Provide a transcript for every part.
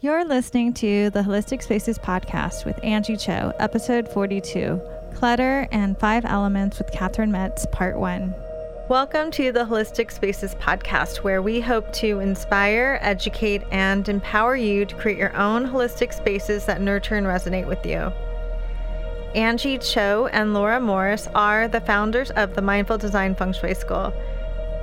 You're listening to the Holistic Spaces podcast with Angie Cho, episode 42 Clutter and Five Elements with Catherine Metz, part one. Welcome to the Holistic Spaces podcast, where we hope to inspire, educate, and empower you to create your own holistic spaces that nurture and resonate with you. Angie Cho and Laura Morris are the founders of the Mindful Design Feng Shui School.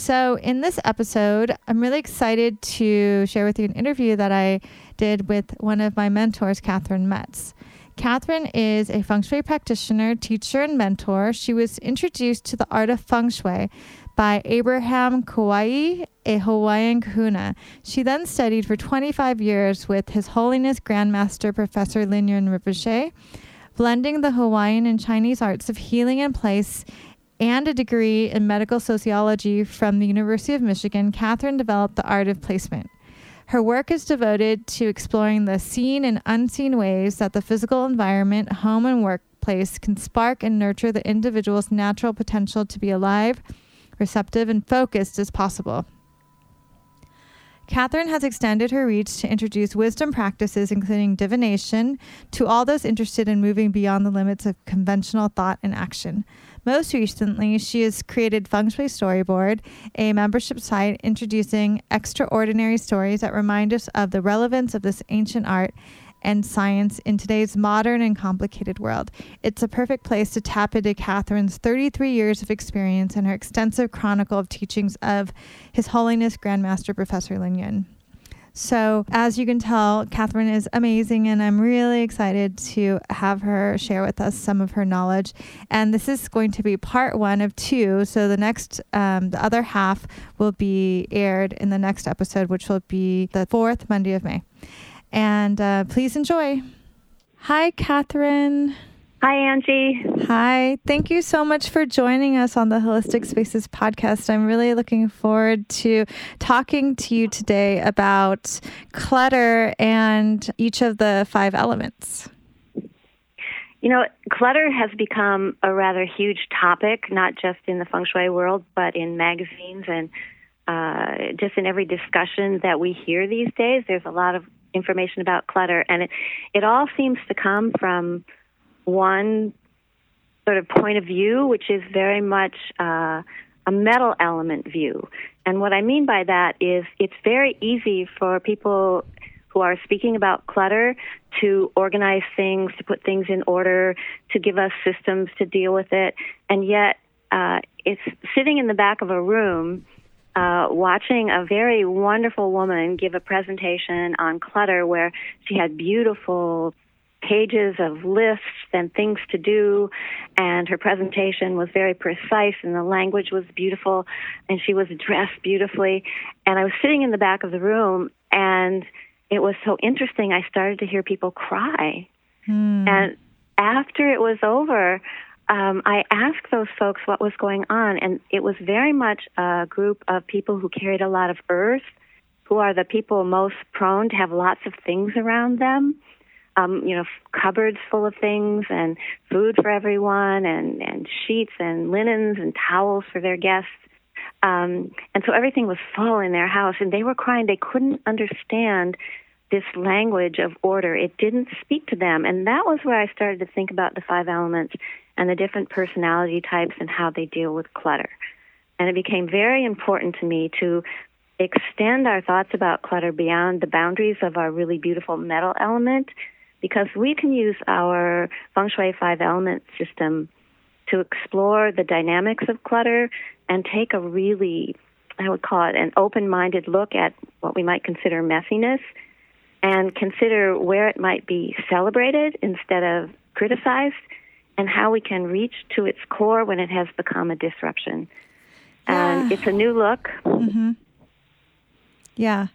So, in this episode, I'm really excited to share with you an interview that I did with one of my mentors, Catherine Metz. Catherine is a feng shui practitioner, teacher, and mentor. She was introduced to the art of feng shui by Abraham Kawai'i, a Hawaiian kahuna. She then studied for 25 years with His Holiness Grandmaster Professor Lin Yun Rinpoche, blending the Hawaiian and Chinese arts of healing in place and a degree in medical sociology from the University of Michigan, Catherine developed the art of placement. Her work is devoted to exploring the seen and unseen ways that the physical environment, home, and workplace can spark and nurture the individual's natural potential to be alive, receptive, and focused as possible. Catherine has extended her reach to introduce wisdom practices, including divination, to all those interested in moving beyond the limits of conventional thought and action. Most recently, she has created Feng Shui Storyboard, a membership site introducing extraordinary stories that remind us of the relevance of this ancient art and science in today's modern and complicated world. It's a perfect place to tap into Catherine's 33 years of experience and her extensive chronicle of teachings of His Holiness Grandmaster Professor Lin Yun. So, as you can tell, Catherine is amazing, and I'm really excited to have her share with us some of her knowledge. And this is going to be part one of two. So, the next, um, the other half will be aired in the next episode, which will be the fourth Monday of May. And uh, please enjoy. Hi, Catherine. Hi, Angie. Hi. Thank you so much for joining us on the Holistic Spaces podcast. I'm really looking forward to talking to you today about clutter and each of the five elements. You know, clutter has become a rather huge topic, not just in the feng shui world, but in magazines and uh, just in every discussion that we hear these days. There's a lot of information about clutter, and it, it all seems to come from one sort of point of view, which is very much uh, a metal element view. And what I mean by that is it's very easy for people who are speaking about clutter to organize things, to put things in order, to give us systems to deal with it. And yet, uh, it's sitting in the back of a room uh, watching a very wonderful woman give a presentation on clutter where she had beautiful pages of lists and things to do and her presentation was very precise and the language was beautiful and she was dressed beautifully. And I was sitting in the back of the room and it was so interesting I started to hear people cry. Hmm. and after it was over um, I asked those folks what was going on, and it was very much a group of people who carried a lot of earth, who are the people most prone to have lots of things around them um, you know, cupboards full of things and food for everyone and, and sheets and linens and towels for their guests. Um, and so everything was full in their house and they were crying. They couldn't understand this language of order. It didn't speak to them. And that was where I started to think about the five elements and the different personality types and how they deal with clutter. And it became very important to me to extend our thoughts about clutter beyond the boundaries of our really beautiful metal element because we can use our feng shui five element system to explore the dynamics of clutter and take a really, I would call it an open minded look at what we might consider messiness and consider where it might be celebrated instead of criticized and how we can reach to its core when it has become a disruption. Yeah. And it's a new look. Mm-hmm. Yeah.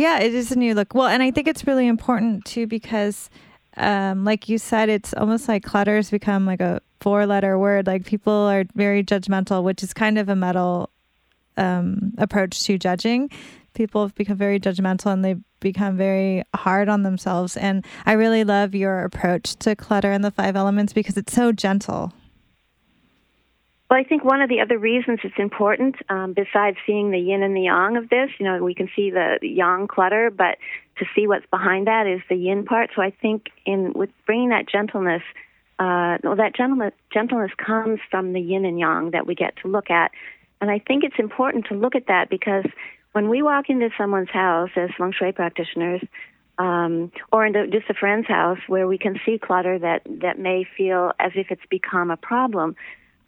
Yeah, it is a new look. Well, and I think it's really important too because um, like you said, it's almost like clutter has become like a four letter word. Like people are very judgmental, which is kind of a metal um, approach to judging. People have become very judgmental and they become very hard on themselves. And I really love your approach to clutter and the five elements because it's so gentle. Well, I think one of the other reasons it's important, um, besides seeing the yin and the yang of this, you know, we can see the yang clutter, but to see what's behind that is the yin part. So I think in with bringing that gentleness, uh, well, that gentleness, gentleness comes from the yin and yang that we get to look at, and I think it's important to look at that because when we walk into someone's house as feng shui practitioners, um, or into just a friend's house where we can see clutter that that may feel as if it's become a problem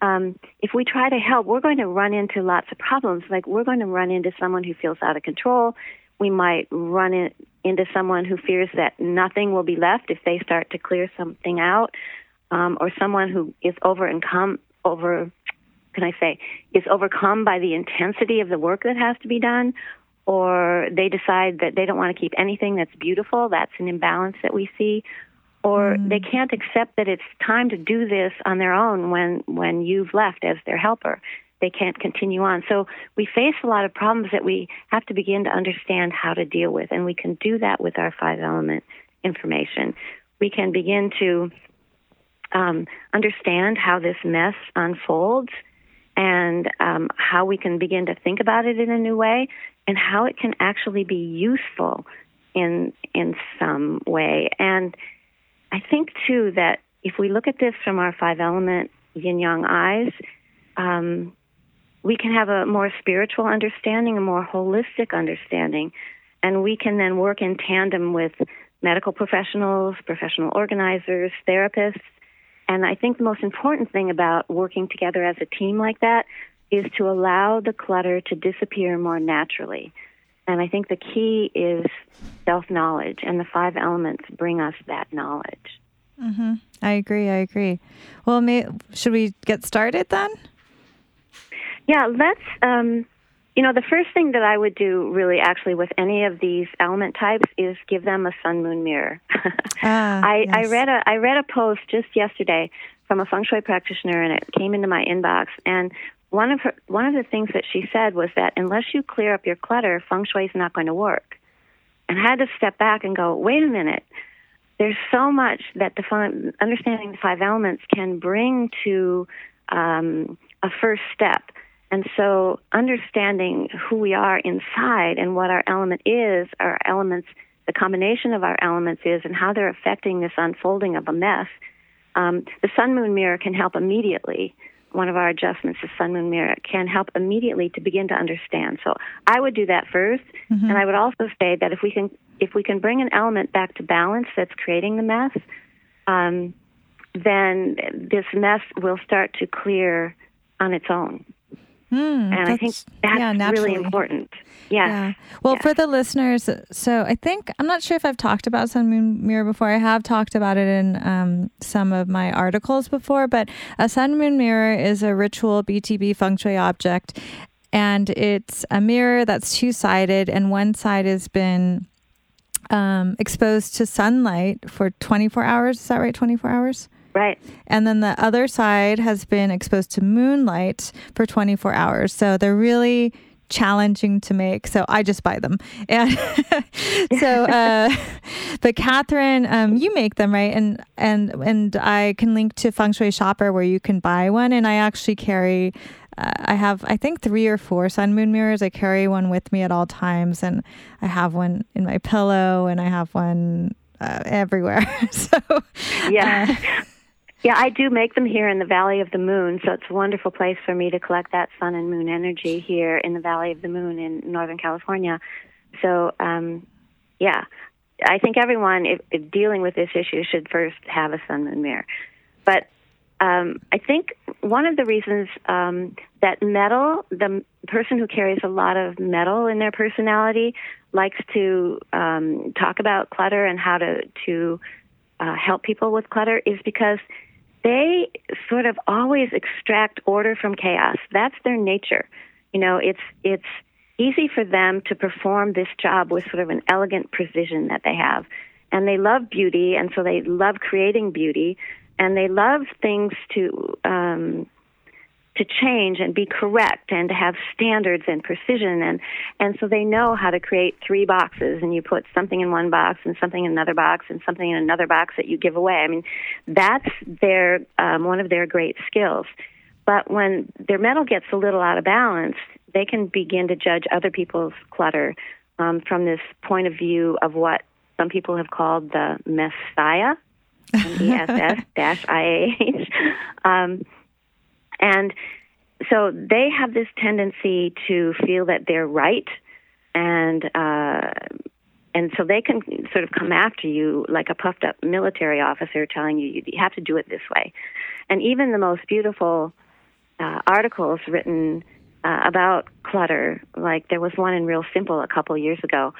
um, if we try to help, we're going to run into lots of problems. Like we're going to run into someone who feels out of control. We might run in, into someone who fears that nothing will be left if they start to clear something out, um, or someone who is over come over. Can I say is overcome by the intensity of the work that has to be done, or they decide that they don't want to keep anything that's beautiful. That's an imbalance that we see or mm. they can't accept that it's time to do this on their own when when you've left as their helper. They can't continue on. So we face a lot of problems that we have to begin to understand how to deal with and we can do that with our five element information. We can begin to um, understand how this mess unfolds and um, how we can begin to think about it in a new way and how it can actually be useful in in some way. And I think too that if we look at this from our five element yin yang eyes, um, we can have a more spiritual understanding, a more holistic understanding, and we can then work in tandem with medical professionals, professional organizers, therapists. And I think the most important thing about working together as a team like that is to allow the clutter to disappear more naturally. And I think the key is self knowledge, and the five elements bring us that knowledge. Mm-hmm. I agree. I agree. Well, may, should we get started then? Yeah, let's. Um, you know, the first thing that I would do, really, actually, with any of these element types, is give them a sun moon mirror. ah, I, yes. I read a I read a post just yesterday from a feng shui practitioner, and it came into my inbox. And one of her one of the things that she said was that unless you clear up your clutter, feng shui is not going to work. And I had to step back and go, wait a minute. There's so much that the fun, understanding the five elements can bring to um, a first step. And so, understanding who we are inside and what our element is, our elements, the combination of our elements is, and how they're affecting this unfolding of a mess. Um, the sun moon mirror can help immediately one of our adjustments, the sun moon mirror, can help immediately to begin to understand. So I would do that 1st mm-hmm. and I would also say that if we can if we can bring an element back to balance that's creating the mess, um, then this mess will start to clear on its own. Mm, and I think that's yeah, really important. Yes. Yeah. Well, for the listeners, so I think I'm not sure if I've talked about Sun Moon Mirror before. I have talked about it in um, some of my articles before, but a Sun Moon Mirror is a ritual BTB feng shui object, and it's a mirror that's two sided, and one side has been um, exposed to sunlight for 24 hours. Is that right? 24 hours? Right. And then the other side has been exposed to moonlight for 24 hours. So they're really challenging to make. So I just buy them. And so, uh, but Catherine, um, you make them, right? And, and, and I can link to Feng Shui Shopper where you can buy one. And I actually carry, uh, I have, I think, three or four sun moon mirrors. I carry one with me at all times. And I have one in my pillow and I have one uh, everywhere. so, yeah. Yeah, I do make them here in the Valley of the Moon, so it's a wonderful place for me to collect that sun and moon energy here in the Valley of the Moon in Northern California. So, um, yeah, I think everyone, if, if dealing with this issue, should first have a sun moon mirror. But um, I think one of the reasons um, that metal, the person who carries a lot of metal in their personality, likes to um, talk about clutter and how to to uh, help people with clutter is because they sort of always extract order from chaos. That's their nature. You know, it's it's easy for them to perform this job with sort of an elegant precision that they have. and they love beauty, and so they love creating beauty, and they love things to um, to change and be correct and to have standards and precision. And and so they know how to create three boxes and you put something in one box and something in another box and something in another box that you give away. I mean that's their um, one of their great skills. But when their metal gets a little out of balance they can begin to judge other people's clutter um, from this point of view of what some people have called the messiah m-e-s-s-i-a-h um, and so they have this tendency to feel that they're right and uh, and so they can sort of come after you like a puffed up military officer telling you you have to do it this way. And even the most beautiful uh, articles written uh, about clutter like there was one in real simple a couple years ago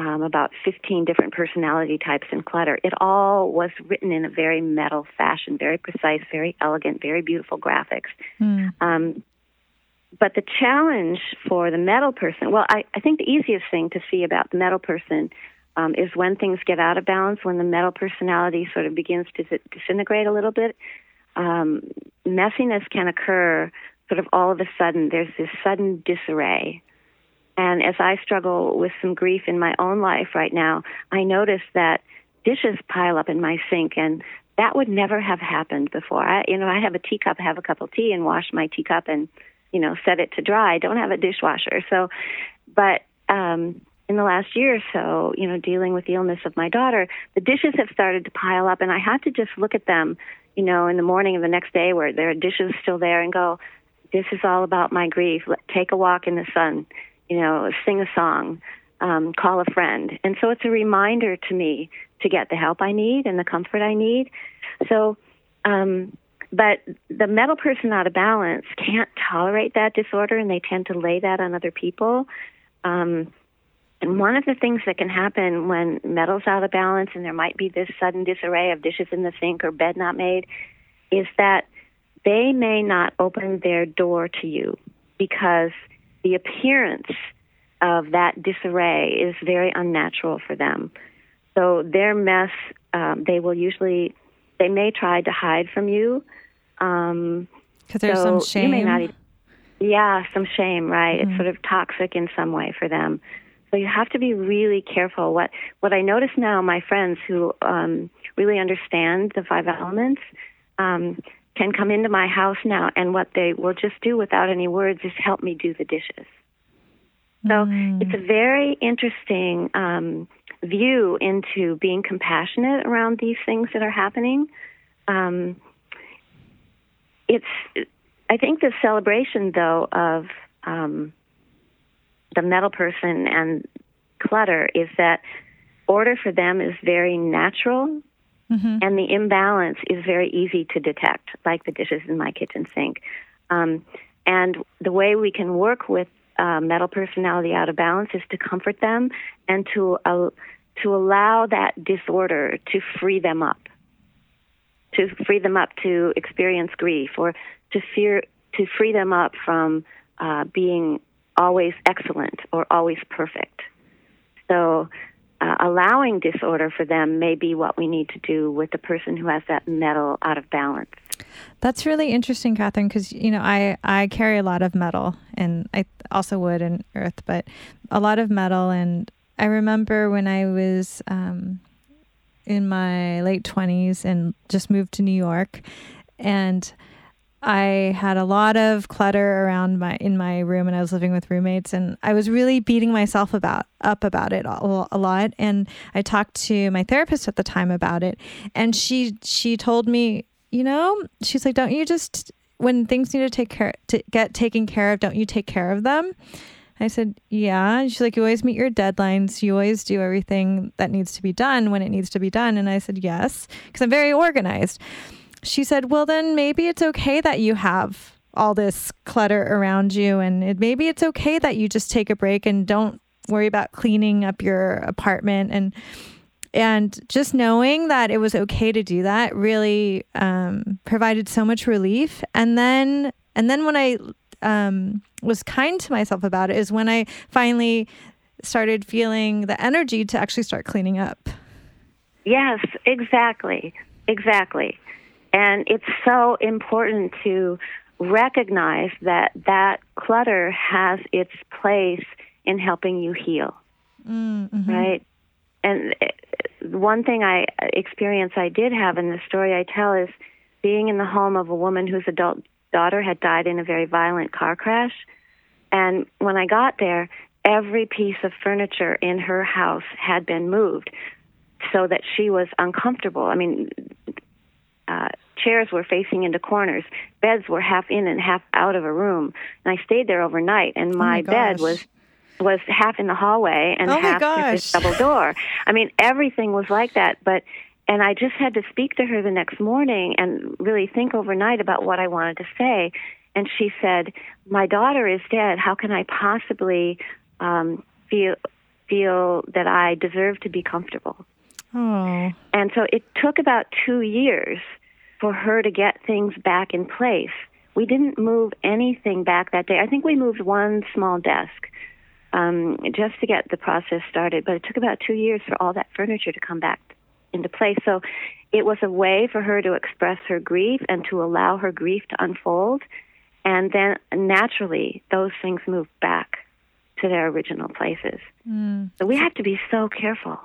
um, about 15 different personality types in clutter. It all was written in a very metal fashion, very precise, very elegant, very beautiful graphics. Mm. Um, but the challenge for the metal person, well, I, I think the easiest thing to see about the metal person um, is when things get out of balance, when the metal personality sort of begins to disintegrate a little bit. Um, messiness can occur sort of all of a sudden. There's this sudden disarray. And as I struggle with some grief in my own life right now, I notice that dishes pile up in my sink and that would never have happened before. I, you know, I have a teacup, have a cup of tea and wash my teacup and, you know, set it to dry. I don't have a dishwasher. So, but, um, in the last year or so, you know, dealing with the illness of my daughter, the dishes have started to pile up and I had to just look at them, you know, in the morning of the next day where there are dishes still there and go, this is all about my grief. Take a walk in the sun you know, sing a song, um, call a friend. And so it's a reminder to me to get the help I need and the comfort I need. So, um, but the metal person out of balance can't tolerate that disorder and they tend to lay that on other people. Um, and one of the things that can happen when metal's out of balance and there might be this sudden disarray of dishes in the sink or bed not made is that they may not open their door to you because the appearance of that disarray is very unnatural for them. So their mess, um, they will usually, they may try to hide from you. Because um, there's so some shame. You may not even, yeah, some shame, right? Mm-hmm. It's sort of toxic in some way for them. So you have to be really careful. What what I notice now, my friends who um, really understand the five elements, um, can come into my house now, and what they will just do without any words is help me do the dishes. So mm. it's a very interesting um, view into being compassionate around these things that are happening. Um, it's, I think, the celebration though of um, the metal person and clutter is that order for them is very natural Mm-hmm. And the imbalance is very easy to detect, like the dishes in my kitchen sink. Um, and the way we can work with uh, metal personality out of balance is to comfort them and to uh, to allow that disorder to free them up, to free them up to experience grief, or to fear to free them up from uh, being always excellent or always perfect. So uh, allowing disorder for them may be what we need to do with the person who has that metal out of balance. That's really interesting, Catherine, because you know I I carry a lot of metal, and I also wood and earth, but a lot of metal. And I remember when I was um, in my late twenties and just moved to New York, and I had a lot of clutter around my in my room and I was living with roommates and I was really beating myself about up about it a, a lot and I talked to my therapist at the time about it and she she told me, you know, she's like don't you just when things need to take care to get taken care of, don't you take care of them? I said, Yeah. And she's like, You always meet your deadlines. You always do everything that needs to be done when it needs to be done. And I said, Yes, because I'm very organized she said, Well, then maybe it's okay that you have all this clutter around you. And it, maybe it's okay that you just take a break and don't worry about cleaning up your apartment. And and just knowing that it was okay to do that really um, provided so much relief. And then and then when I um, was kind to myself about it is when I finally started feeling the energy to actually start cleaning up. Yes, exactly. Exactly. And it's so important to recognize that that clutter has its place in helping you heal. Mm-hmm. Right? And uh, one thing I experience I did have in the story I tell is being in the home of a woman whose adult daughter had died in a very violent car crash. And when I got there, every piece of furniture in her house had been moved so that she was uncomfortable. I mean, uh, chairs were facing into corners, beds were half in and half out of a room, and I stayed there overnight. And my, oh my bed was was half in the hallway and oh half through this double door. I mean, everything was like that. But and I just had to speak to her the next morning and really think overnight about what I wanted to say. And she said, "My daughter is dead. How can I possibly um, feel feel that I deserve to be comfortable?" Oh. And so it took about two years for her to get things back in place. We didn't move anything back that day. I think we moved one small desk um, just to get the process started, but it took about two years for all that furniture to come back into place. So it was a way for her to express her grief and to allow her grief to unfold. And then naturally, those things move back to their original places. Mm. So we have to be so careful.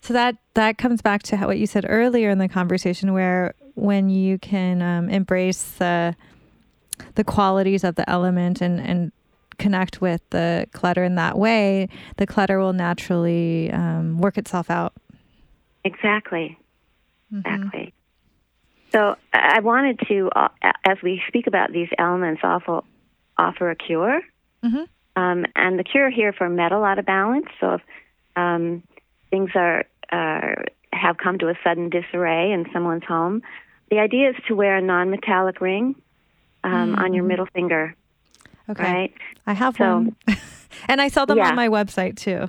So that that comes back to what you said earlier in the conversation, where when you can um, embrace the the qualities of the element and and connect with the clutter in that way, the clutter will naturally um, work itself out. Exactly. Mm-hmm. Exactly. So I wanted to, uh, as we speak about these elements, offer offer a cure. Mm-hmm. Um, and the cure here for metal out of balance. So if um, things are uh, have come to a sudden disarray in someone's home, the idea is to wear a non-metallic ring um, mm-hmm. on your mm-hmm. middle finger. Okay. Right? I have so, one. and I sell them yeah. on my website too.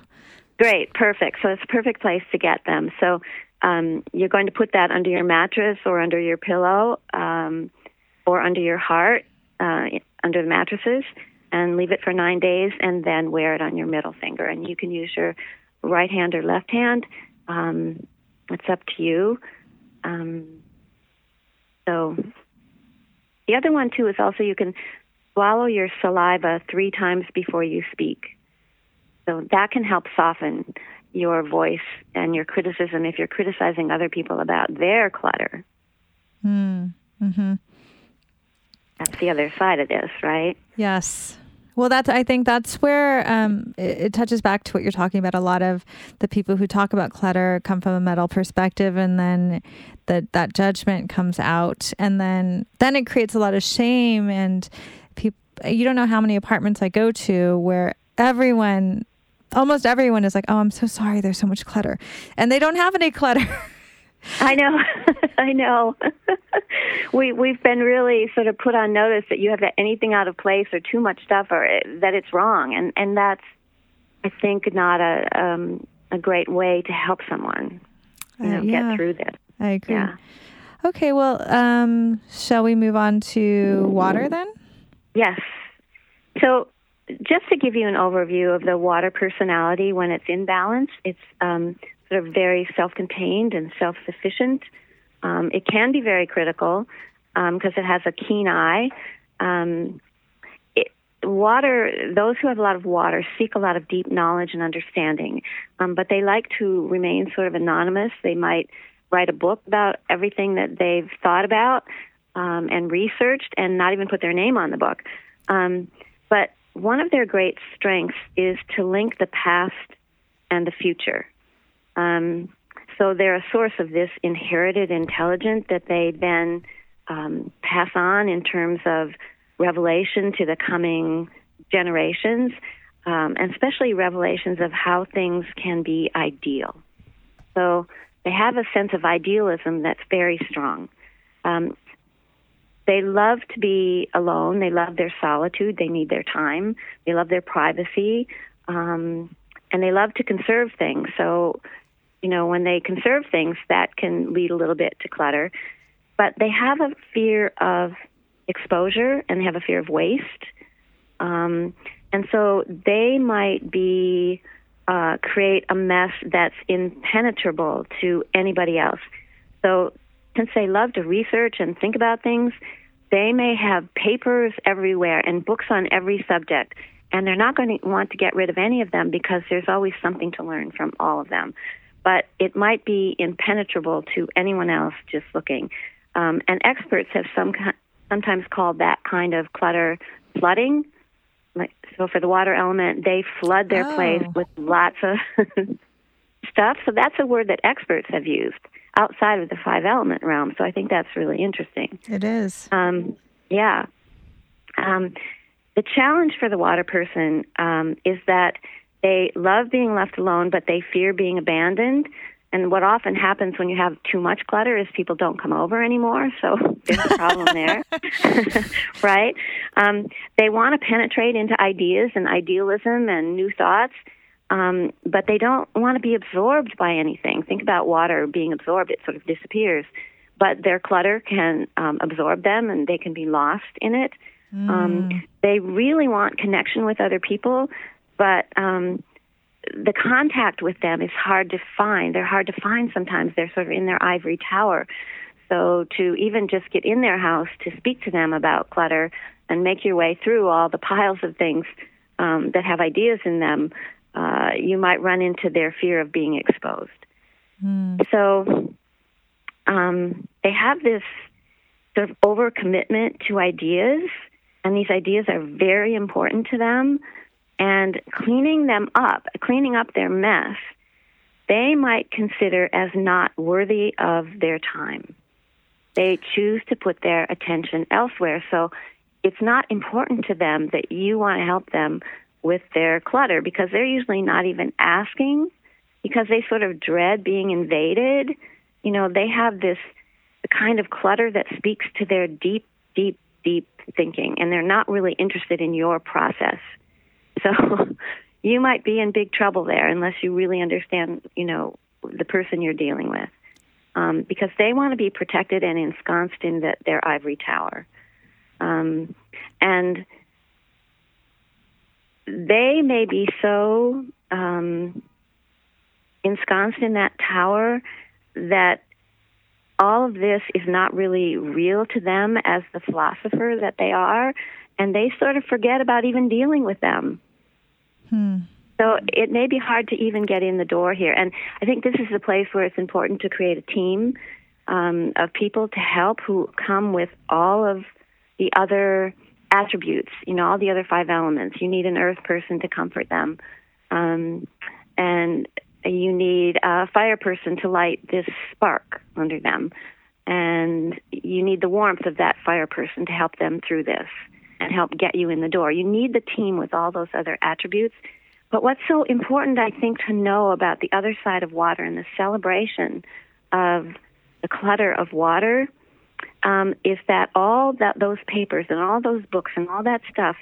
Great, perfect. So it's a perfect place to get them. So um, you're going to put that under your mattress or under your pillow um, or under your heart, uh, under the mattresses, and leave it for nine days and then wear it on your middle finger. And you can use your right hand or left hand. Um, it's up to you. Um, so the other one too is also you can swallow your saliva three times before you speak. So that can help soften your voice and your criticism if you're criticizing other people about their clutter. Mm, hmm That's the other side of this, right? Yes. Well, that's I think that's where um, it, it, touches back to what you're talking about. A lot of the people who talk about clutter come from a metal perspective, and then that that judgment comes out, and then then it creates a lot of shame. And people, you don't know how many apartments I go to where everyone, almost everyone, is like, "Oh, I'm so sorry. There's so much clutter," and they don't have any clutter. I know, I know. we we've been really sort of put on notice that you have anything out of place or too much stuff or that it's wrong, and and that's I think not a um, a great way to help someone you know, uh, yeah. get through this. I agree. Yeah. Okay, well, um, shall we move on to water then? Yes. So, just to give you an overview of the water personality when it's in balance, it's um, sort of very self-contained and self-sufficient. Um, it can be very critical because um, it has a keen eye. Um, water, those who have a lot of water seek a lot of deep knowledge and understanding, um, but they like to remain sort of anonymous. They might write a book about everything that they've thought about um, and researched, and not even put their name on the book. Um, but one of their great strengths is to link the past and the future. Um, so they're a source of this inherited intelligence that they then um, pass on in terms of revelation to the coming generations, um, and especially revelations of how things can be ideal. So they have a sense of idealism that's very strong. Um, they love to be alone. They love their solitude. They need their time. They love their privacy. Um, and they love to conserve things. So you know, when they conserve things, that can lead a little bit to clutter. But they have a fear of exposure and they have a fear of waste. Um, and so they might be uh, create a mess that's impenetrable to anybody else. So, since they love to research and think about things, they may have papers everywhere and books on every subject, and they're not going to want to get rid of any of them because there's always something to learn from all of them. But it might be impenetrable to anyone else just looking. Um, and experts have some sometimes called that kind of clutter flooding like so for the water element, they flood their Oh. place with lots of stuff. So that's a word that experts have used outside of the five element realm. So I think that's really interesting. It is. Um, yeah. Um, the challenge for the water person um, is that they love being left alone, but they fear being abandoned. And what often happens when you have too much clutter is people don't come over anymore. So there's a problem there, right? Um, they want to penetrate into ideas and idealism and new thoughts, um, but they don't want to be absorbed by anything. Think about water being absorbed; it sort of disappears. But their clutter can um, absorb them, and they can be lost in it. Um, they really want connection with other people, but um, the contact with them is hard to find. They're hard to find sometimes. They're sort of in their ivory tower. So to even just get in their house to speak to them about clutter and make your way through all the piles of things um, that have ideas in them, uh, you might run into their fear of being exposed. So um, they have this sort of overcommitment to ideas, and these ideas are very important to them. And cleaning them up, cleaning up their mess, they might consider as not worthy of their time. They choose to put their attention elsewhere. So it's not important to them that you want to help them with their clutter because they're usually not even asking because they sort of dread being invaded. You know, they have this kind of clutter that speaks to their deep, deep, deep thinking, and they're not really interested in your process. So you might be in big trouble there unless you really understand, you know, the person you're dealing with. Um, because they want to be protected and ensconced in the, their ivory tower. Um, and they may be so um, ensconced in that tower that all of this is not really real to them as the philosopher that they are, and they sort of forget about even dealing with them. Hmm. So it may be hard to even get in the door here. And I think this is a place where it's important to create a team um, of people to help who come with all of the other attributes, you know, all the other five elements. You need an earth person to comfort them. Um, and you need a fire person to light this spark under them. And you need the warmth of that fire person to help them through this and help get you in the door. You need the team with all those other attributes. But what's so important, I think, to know about the other side of water and the celebration of the clutter of water um, is that all that those papers and all those books and all that stuff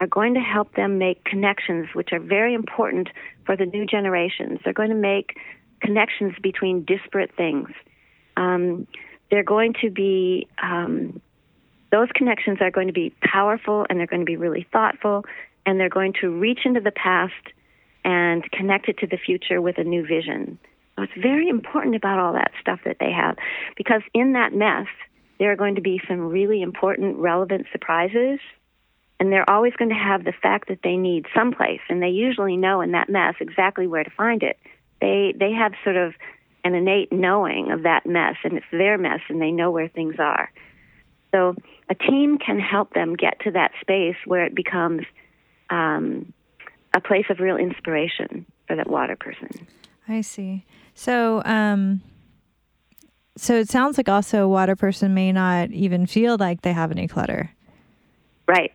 are going to help them make connections, which are very important for the new generations. They're going to make connections between disparate things. Um, they're going to be um, those connections are going to be powerful and they're going to be really thoughtful and they're going to reach into the past and connect it to the future with a new vision. So it's very important about all that stuff that they have because in that mess, there are going to be some really important, relevant surprises. And they're always going to have the fact that they need someplace, and they usually know in that mess exactly where to find it. They they have sort of an innate knowing of that mess, and it's their mess, and they know where things are. So a team can help them get to that space where it becomes um, a place of real inspiration for that water person. I see. So, um, so it sounds like also a water person may not even feel like they have any clutter. Right.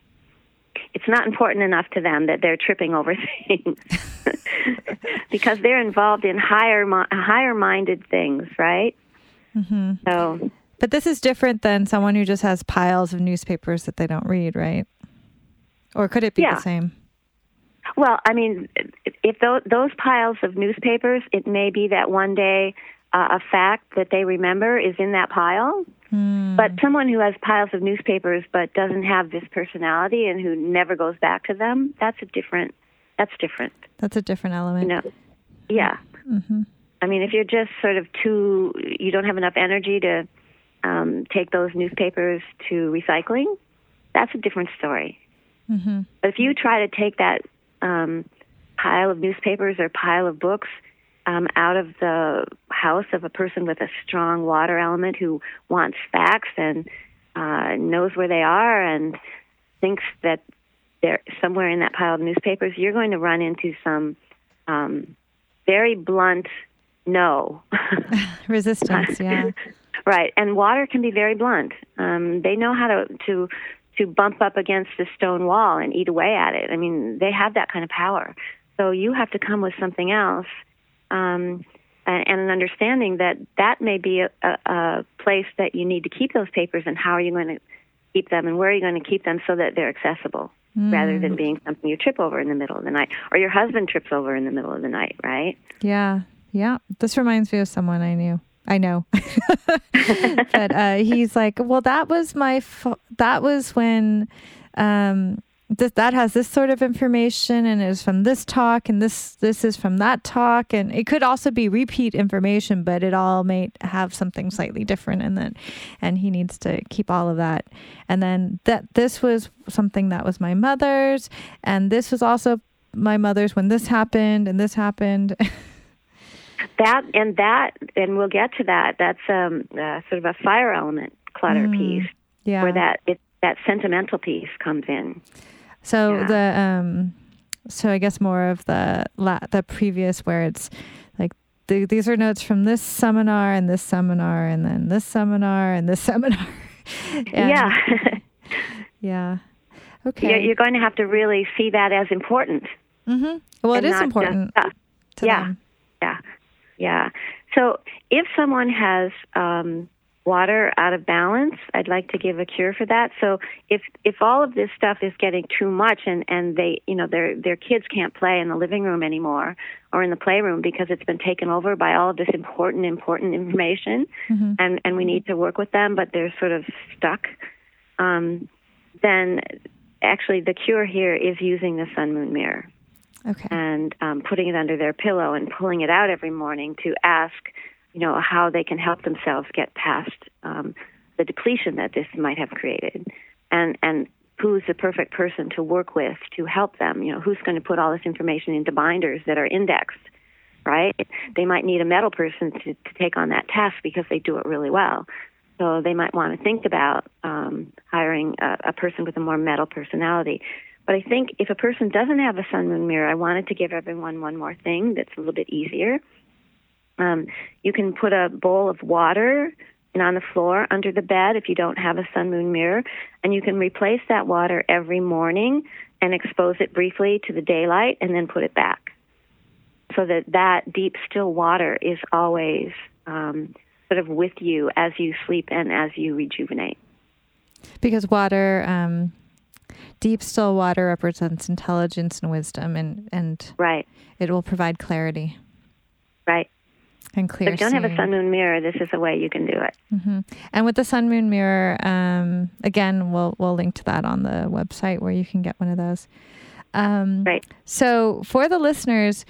It's not important enough to them that they're tripping over things because they're involved in higher higher minded things, right? hmm So But this is different than someone who just has piles of newspapers that they don't read, right? Or could it be Yeah. the same? Well, I mean, if those, those piles of newspapers, it may be that one day uh, a fact that they remember is in that pile. Hmm. But someone who has piles of newspapers but doesn't have this personality and who never goes back to them, that's a different that's different. That's a different element. You know, yeah. Mm-hmm. I mean, if you're just sort of too, you don't have enough energy to um, take those newspapers to recycling, that's a different story. Mm-hmm. But if you try to take that um, pile of newspapers or pile of books um, out of the house of a person with a strong water element who wants facts and uh, knows where they are and thinks that they're somewhere in that pile of newspapers, you're going to run into some um, very blunt no resistance. Yeah, right. And water can be very blunt. Um, they know how to to to bump up against the stone wall and eat away at it. I mean, they have that kind of power. So you have to come with something else. Um, and, and an understanding that that may be a, a, a place that you need to keep those papers, and how are you going to keep them, and where are you going to keep them so that they're accessible, mm. rather than being something you trip over in the middle of the night, or your husband trips over in the middle of the night, right? Yeah, yeah. This reminds me of someone I knew. I know. but uh, he's like, well, that was my, fo- that was when um, this, that has this sort of information and is from this talk and this this is from that talk. And it could also be repeat information but it all may have something slightly different and then and he needs to keep all of that. And then that this was something that was my mother's and this was also my mother's when this happened and this happened that and that and we'll get to that that's um uh, sort of a fire element clutter mm, piece yeah. where that it that sentimental piece comes in so yeah. the um, so I guess more of the la- the previous where it's like the, these are notes from this seminar and this seminar and then this seminar and this seminar. and, yeah. yeah. Okay. You're, you're, going to have to really see that as important. Mm-hmm. Well, it is important. yeah. Them. Yeah. So if someone has um, water out of balance, I'd like to give a cure for that. So if if all of this stuff is getting too much and and they you know their their kids can't play in the living room anymore or in the playroom because it's been taken over by all of this important important information mm-hmm. and and we need to work with them but they're sort of stuck um, then actually the cure here is using the sun moon mirror. Okay. And um, putting it under their pillow and pulling it out every morning to ask you know, how they can help themselves get past um, the depletion that this might have created, and and who's the perfect person to work with to help them. You know, who's going to put all this information into binders that are indexed, right? They might need a metal person to, to take on that task because they do it really well. So they might want to think about um, hiring a, a person with a more metal personality. But I think if a person doesn't have a sun moon mirror, I wanted to give everyone one more thing that's a little bit easier um, you can put a bowl of water on the floor under the bed if you don't have a sun moon mirror, and you can replace that water every morning and expose it briefly to the daylight and then put it back. So that that deep still water is always um, sort of with you as you sleep and as you rejuvenate. Because water, um, deep still water represents intelligence and wisdom, and and right, it will provide clarity. Right. And clear. If you don't have a sun moon mirror, this is a way you can do it. Mm-hmm. And with the sun moon mirror, um, again, we'll we'll link to that on the website where you can get one of those. Um, right. So for the listeners,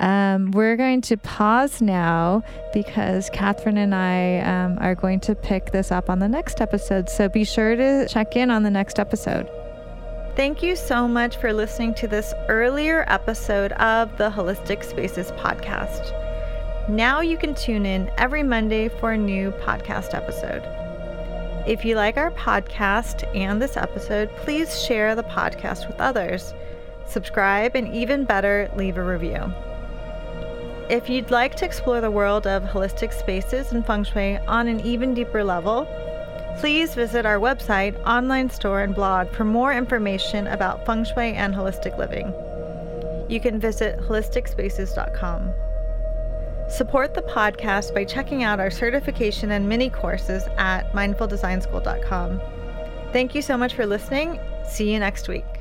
um, we're going to pause now because Catherine and I um, are going to pick this up on the next episode. So be sure to check in on the next episode. Thank you so much for listening to this earlier episode of the Holistic Spaces podcast. Now you can tune in every Monday for a new podcast episode. If you like our podcast and this episode, please share the podcast with others. Subscribe and even better, leave a review. If you'd like to explore the world of holistic spaces and feng shui on an even deeper level, please visit our website, online store, and blog for more information about feng shui and holistic living. You can visit holisticspaces.com. Support the podcast by checking out our certification and mini courses at mindfuldesignschool.com. Thank you so much for listening. See you next week.